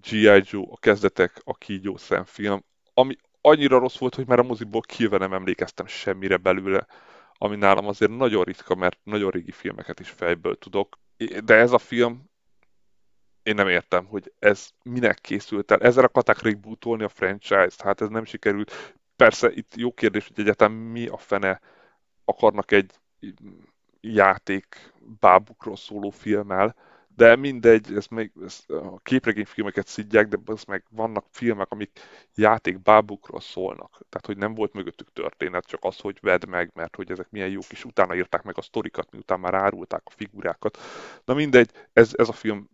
G.I. Joe, a kezdetek, a kígyó szemfilm, ami annyira rossz volt, hogy már a moziból kijöve nem emlékeztem semmire belőle, ami nálam azért nagyon ritka, mert nagyon régi filmeket is fejből tudok. De ez a film, én nem értem, hogy ez minek készült el. Ezzel akarták rebootolni a franchise-t, hát ez nem sikerült. Persze itt jó kérdés, hogy egyetem mi a fene akarnak egy játék bábukról szóló filmmel, de mindegy, ez még ez, a képregényfilmeket szidják, de ez meg vannak filmek, amik játékbábukról szólnak. Tehát, hogy nem volt mögöttük történet, csak az, hogy vedd meg, mert hogy ezek milyen jók, és utána írták meg a sztorikat, miután már árulták a figurákat. Na mindegy, ez, ez a film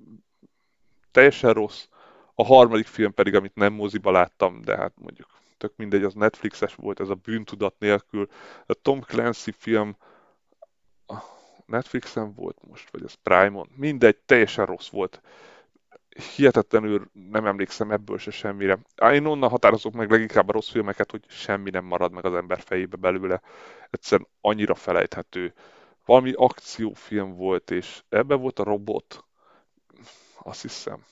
teljesen rossz. A harmadik film pedig, amit nem moziba láttam, de hát mondjuk tök mindegy, az Netflixes volt, ez a bűntudat nélkül. A Tom Clancy film, Netflixen volt most, vagy az Prime-on, mindegy, teljesen rossz volt. Hihetetlenül nem emlékszem ebből se semmire. Én onnan határozok meg leginkább a rossz filmeket, hogy semmi nem marad meg az ember fejébe belőle. Egyszerűen annyira felejthető. Valami akciófilm volt, és ebben volt a robot. Azt hiszem.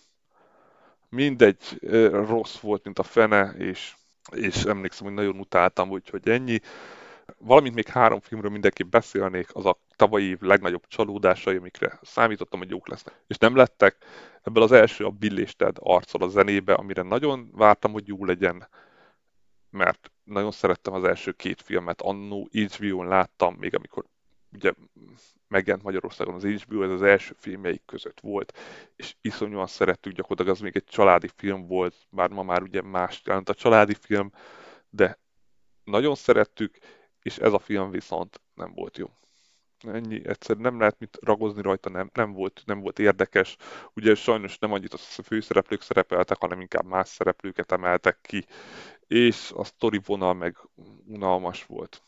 Mindegy, rossz volt, mint a fene, és, és emlékszem, hogy nagyon utáltam, úgyhogy ennyi. Valamint még három filmről mindenképp beszélnék, az a tavalyi év legnagyobb csalódásai, amikre számítottam, hogy jók lesznek, és nem lettek. Ebből az első a Bill és arcol a zenébe, amire nagyon vártam, hogy jó legyen, mert nagyon szerettem az első két filmet, annó HBO-n láttam, még amikor ugye megjelent Magyarországon az HBO, ez az első filmjeik között volt, és iszonyúan szerettük, gyakorlatilag az még egy családi film volt, bár ma már ugye más jelent a családi film, de nagyon szerettük, és ez a film viszont nem volt jó. Ennyi, egyszer nem lehet mit ragozni rajta, nem, nem, volt, nem volt érdekes. Ugye sajnos nem annyit a főszereplők szerepeltek, hanem inkább más szereplőket emeltek ki, és a story vonal meg unalmas volt.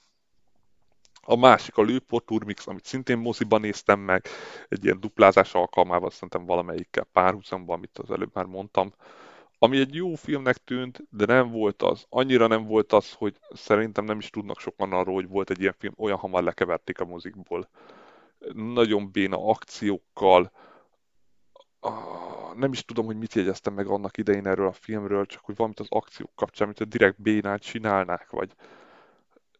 A másik a Lőport Turmix, amit szintén moziban néztem meg, egy ilyen duplázás alkalmával, szerintem valamelyikkel párhuzamban, amit az előbb már mondtam ami egy jó filmnek tűnt, de nem volt az. Annyira nem volt az, hogy szerintem nem is tudnak sokan arról, hogy volt egy ilyen film, olyan hamar lekeverték a mozikból. Nagyon béna akciókkal, ah, nem is tudom, hogy mit jegyeztem meg annak idején erről a filmről, csak hogy valamit az akciók kapcsán, mint a direkt bénán csinálnák, vagy...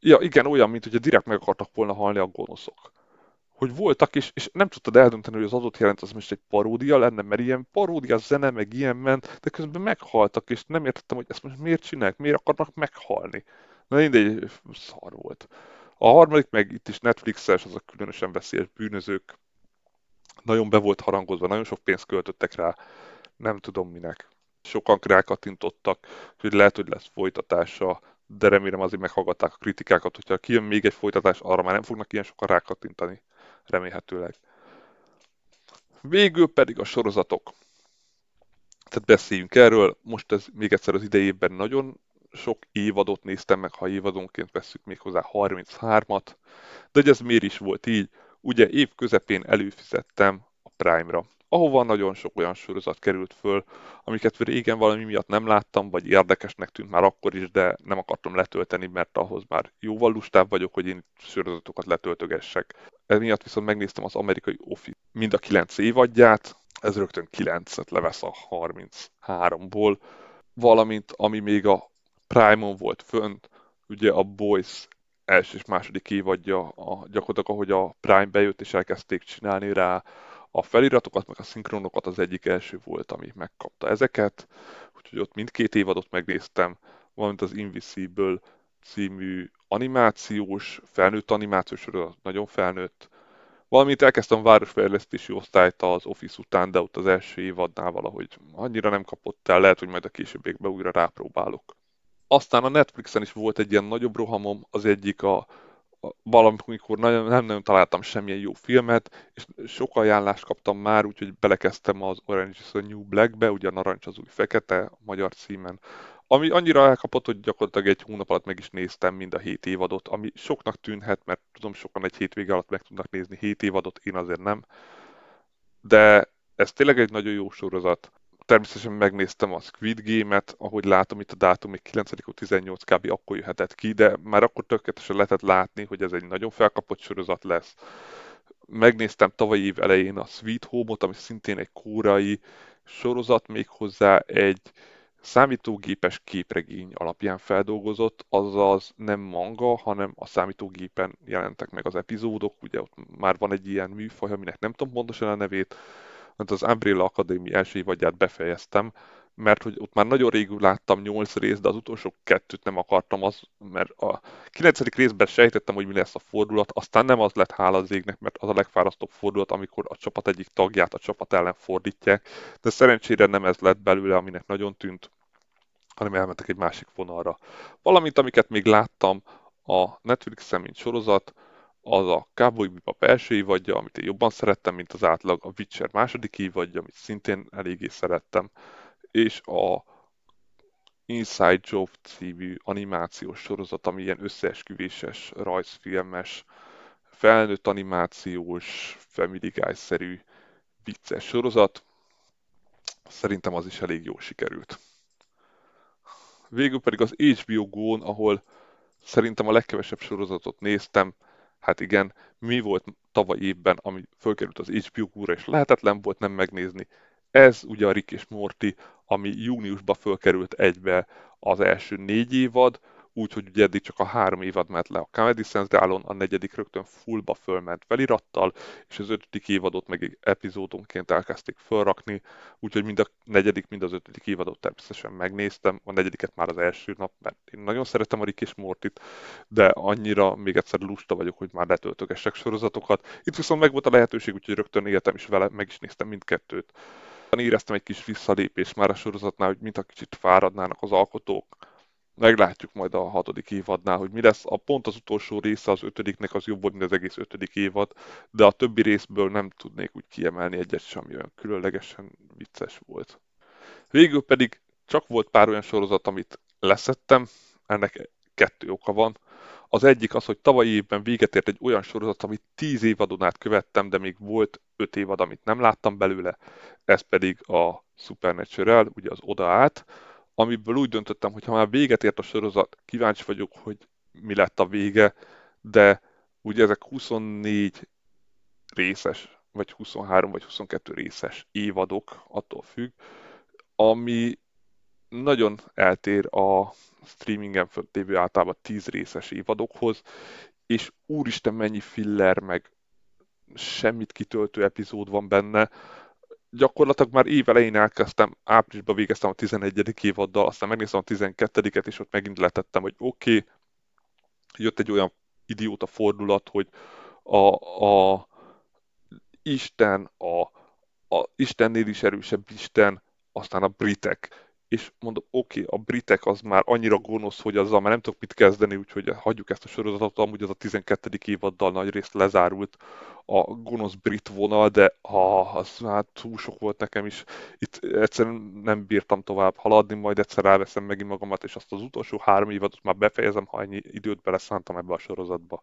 Ja, igen, olyan, mint hogy a direkt meg akartak volna halni a gonoszok. Hogy voltak, és, és nem tudtad eldönteni, hogy az adott jelent az most egy paródia lenne, mert ilyen paródia zene, meg ilyen ment, de közben meghaltak, és nem értettem, hogy ezt most miért csinálják, miért akarnak meghalni. Na mindegy, szar volt. A harmadik meg itt is Netflixes, az a különösen veszélyes bűnözők. Nagyon be volt harangozva, nagyon sok pénzt költöttek rá, nem tudom minek. Sokan rákattintottak, hogy lehet, hogy lesz folytatása, de remélem azért meghallgatták a kritikákat, hogyha kijön még egy folytatás, arra már nem fognak ilyen sokan rákattintani, remélhetőleg. Végül pedig a sorozatok. Tehát beszéljünk erről, most ez még egyszer az idejében nagyon sok évadot néztem meg, ha évadonként vesszük még hozzá 33-at, de hogy ez miért is volt így? Ugye év közepén előfizettem a Prime-ra, ahova nagyon sok olyan sorozat került föl, amiket régen valami miatt nem láttam, vagy érdekesnek tűnt már akkor is, de nem akartam letölteni, mert ahhoz már jóval lustább vagyok, hogy én sorozatokat letöltögessek. Ez miatt viszont megnéztem az amerikai Office mind a 9 évadját, ez rögtön 9-et levesz a 33-ból, valamint ami még a Prime-on volt fönt, ugye a Boys első és második évadja, a, gyakorlatilag ahogy a Prime bejött és elkezdték csinálni rá a feliratokat, meg a szinkronokat, az egyik első volt, ami megkapta ezeket, úgyhogy ott mindkét évadot megnéztem, valamint az Invisible című animációs, felnőtt animációs, nagyon felnőtt, valamint elkezdtem a városfejlesztési osztályt az Office után, de ott az első évadnál valahogy annyira nem kapott el, lehet, hogy majd a későbbiekben újra rápróbálok. Aztán a Netflixen is volt egy ilyen nagyobb rohamom, az egyik a, a valamikor nagyon, nem nagyon találtam semmilyen jó filmet, és sok ajánlást kaptam már, úgyhogy belekezdtem az Orange is a New Black-be, ugye a narancs az új fekete, a magyar címen, ami annyira elkapott, hogy gyakorlatilag egy hónap alatt meg is néztem mind a hét évadot, ami soknak tűnhet, mert tudom, sokan egy hétvége alatt meg tudnak nézni hét évadot, én azért nem. De ez tényleg egy nagyon jó sorozat természetesen megnéztem a Squid Game-et, ahogy látom itt a dátum, még 9-18 kb. akkor jöhetett ki, de már akkor tökéletesen lehetett látni, hogy ez egy nagyon felkapott sorozat lesz. Megnéztem tavaly év elején a Sweet Home-ot, ami szintén egy kórai sorozat, még hozzá egy számítógépes képregény alapján feldolgozott, azaz nem manga, hanem a számítógépen jelentek meg az epizódok, ugye ott már van egy ilyen műfaj, aminek nem tudom pontosan a nevét, mert az Umbrella Academy első évadját befejeztem, mert hogy ott már nagyon régül láttam nyolc részt, de az utolsó kettőt nem akartam, az, mert a kilencedik részben sejtettem, hogy mi lesz a fordulat, aztán nem az lett hála az égnek, mert az a legfárasztóbb fordulat, amikor a csapat egyik tagját a csapat ellen fordítják, de szerencsére nem ez lett belőle, aminek nagyon tűnt, hanem elmentek egy másik vonalra. Valamint, amiket még láttam a Netflix-en, mint sorozat, az a Cowboy Bebop első évadja, amit én jobban szerettem, mint az átlag, a Witcher második évadja, amit szintén eléggé szerettem, és a Inside Job című animációs sorozat, ami ilyen összeesküvéses, rajzfilmes, felnőtt animációs, Family Guy-szerű vicces sorozat. Szerintem az is elég jól sikerült. Végül pedig az HBO Go-n, ahol szerintem a legkevesebb sorozatot néztem, hát igen, mi volt tavaly évben, ami fölkerült az HBO-ra, és lehetetlen volt nem megnézni. Ez ugye a Rick és Morty, ami júniusban fölkerült egybe az első négy évad, úgyhogy ugye eddig csak a három évad ment le a Comedy Centralon, a negyedik rögtön fullba fölment felirattal, és az ötödik évadot meg epizódonként elkezdték fölrakni, úgyhogy mind a negyedik, mind az ötödik évadot természetesen megnéztem, a negyediket már az első nap, mert én nagyon szeretem a Rick és Mortit, de annyira még egyszer lusta vagyok, hogy már letöltögessek sorozatokat. Itt viszont meg volt a lehetőség, úgyhogy rögtön éltem is vele, meg is néztem mindkettőt. Éreztem egy kis visszalépést már a sorozatnál, hogy mint a kicsit fáradnának az alkotók, Meglátjuk majd a hatodik évadnál, hogy mi lesz. A pont az utolsó része az ötödiknek az jobb volt, mint az egész ötödik évad, de a többi részből nem tudnék úgy kiemelni egyet sem, ami olyan különlegesen vicces volt. Végül pedig csak volt pár olyan sorozat, amit leszettem, ennek kettő oka van. Az egyik az, hogy tavaly évben véget ért egy olyan sorozat, amit tíz évadon át követtem, de még volt öt évad, amit nem láttam belőle, ez pedig a Supernatural, ugye az Oda át, amiből úgy döntöttem, hogy ha már véget ért a sorozat, kíváncsi vagyok, hogy mi lett a vége, de ugye ezek 24 részes vagy 23 vagy 22 részes évadok, attól függ, ami nagyon eltér a streamingen lévő általában 10 részes évadokhoz, és úristen mennyi filler, meg semmit kitöltő epizód van benne. Gyakorlatilag már év elején elkezdtem, áprilisban végeztem a 11. évaddal, aztán megnéztem a 12-et, és ott megint letettem, hogy oké, okay, jött egy olyan idióta fordulat, hogy a, a Isten, a, a Istennél is erősebb Isten, aztán a britek és mondom, oké, okay, a britek az már annyira gonosz, hogy azzal már nem tudok mit kezdeni, úgyhogy hagyjuk ezt a sorozatot, amúgy az a 12. évaddal nagy részt lezárult a gonosz brit vonal, de ha, az már túl sok volt nekem is. Itt egyszerűen nem bírtam tovább haladni, majd egyszer elveszem megint magamat, és azt az utolsó három évadot már befejezem, ha ennyi időt beleszántam ebbe a sorozatba.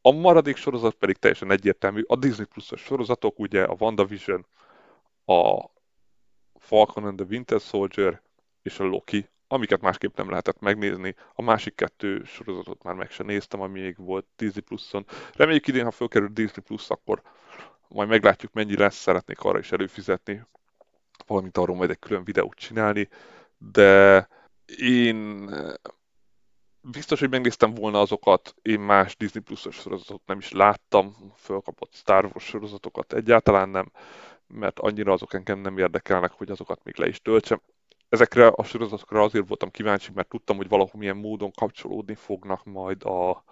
A maradék sorozat pedig teljesen egyértelmű. A Disney Plus-os sorozatok, ugye a WandaVision, a Falcon and the Winter Soldier és a Loki, amiket másképp nem lehetett megnézni. A másik kettő sorozatot már meg sem néztem, ami még volt Disney Plus-on. Reméljük idén, ha fölkerül Disney Plus, akkor majd meglátjuk, mennyi lesz, szeretnék arra is előfizetni, valamint arról majd egy külön videót csinálni, de én biztos, hogy megnéztem volna azokat, én más Disney Plus-os sorozatot nem is láttam, fölkapott Star Wars sorozatokat egyáltalán nem, mert annyira azok engem nem érdekelnek, hogy azokat még le is töltsem. Ezekre a sorozatokra azért voltam kíváncsi, mert tudtam, hogy valahol milyen módon kapcsolódni fognak majd a,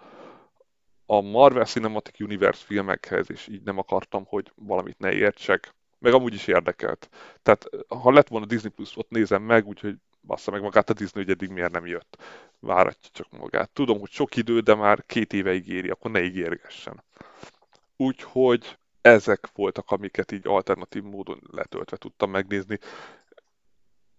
a Marvel Cinematic Universe filmekhez, és így nem akartam, hogy valamit ne értsek. Meg amúgy is érdekelt. Tehát ha lett volna Disney Plus, ott nézem meg, úgyhogy bassza meg magát a Disney, hogy eddig miért nem jött. Váratja csak magát. Tudom, hogy sok idő, de már két éve ígéri, akkor ne ígérgessen. Úgyhogy ezek voltak, amiket így alternatív módon letöltve tudtam megnézni.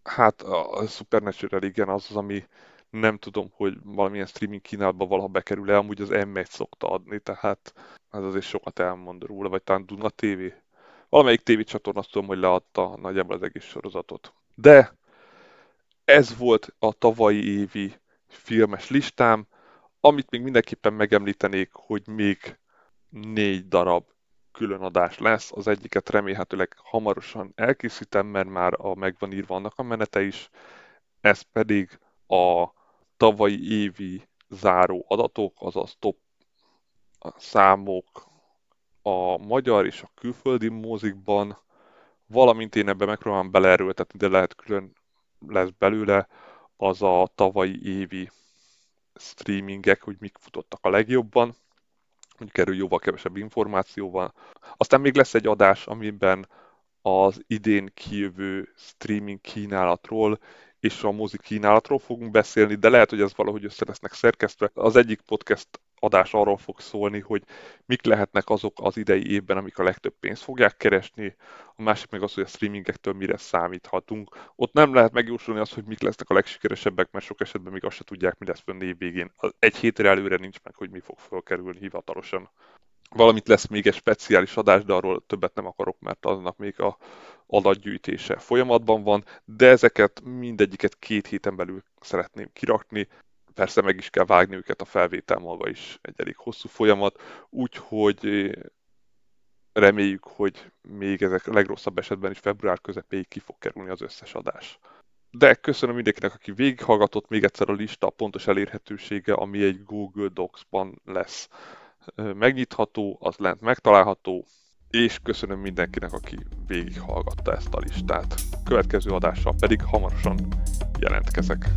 Hát a Supernatural igen, az az, ami nem tudom, hogy valamilyen streaming kínálatban valaha bekerül-e, amúgy az M1 szokta adni, tehát ez azért sokat elmond róla, vagy talán Duna TV. Valamelyik tévécsatorna azt tudom, hogy leadta nagyjából az egész sorozatot. De ez volt a tavalyi évi filmes listám, amit még mindenképpen megemlítenék, hogy még négy darab különadás lesz. Az egyiket remélhetőleg hamarosan elkészítem, mert már a megvan írva annak a menete is. Ez pedig a tavalyi évi záró adatok, azaz top számok a magyar és a külföldi mozikban, valamint én ebben megpróbálom beleerőltetni, de lehet külön lesz belőle, az a tavalyi évi streamingek, hogy mik futottak a legjobban mondjuk erről jóval kevesebb információval. Aztán még lesz egy adás, amiben az idén kijövő streaming kínálatról és a mozi kínálatról fogunk beszélni, de lehet, hogy ez valahogy össze lesznek szerkesztve. Az egyik podcast adás arról fog szólni, hogy mik lehetnek azok az idei évben, amik a legtöbb pénzt fogják keresni, a másik meg az, hogy a streamingektől mire számíthatunk. Ott nem lehet megjósolni azt, hogy mik lesznek a legsikeresebbek, mert sok esetben még azt se tudják, mi lesz fönn év végén. Egy hétre előre nincs meg, hogy mi fog fölkerülni hivatalosan. Valamit lesz még egy speciális adás, de arról többet nem akarok, mert annak még a adatgyűjtése folyamatban van, de ezeket mindegyiket két héten belül szeretném kirakni, persze meg is kell vágni őket, a felvétel maga is egy elég hosszú folyamat, úgyhogy reméljük, hogy még ezek a legrosszabb esetben is február közepéig ki fog kerülni az összes adás. De köszönöm mindenkinek, aki végighallgatott, még egyszer a lista pontos elérhetősége, ami egy Google Docs-ban lesz. Megnyitható, az lent megtalálható, és köszönöm mindenkinek, aki végighallgatta ezt a listát. Következő adással pedig hamarosan jelentkezek.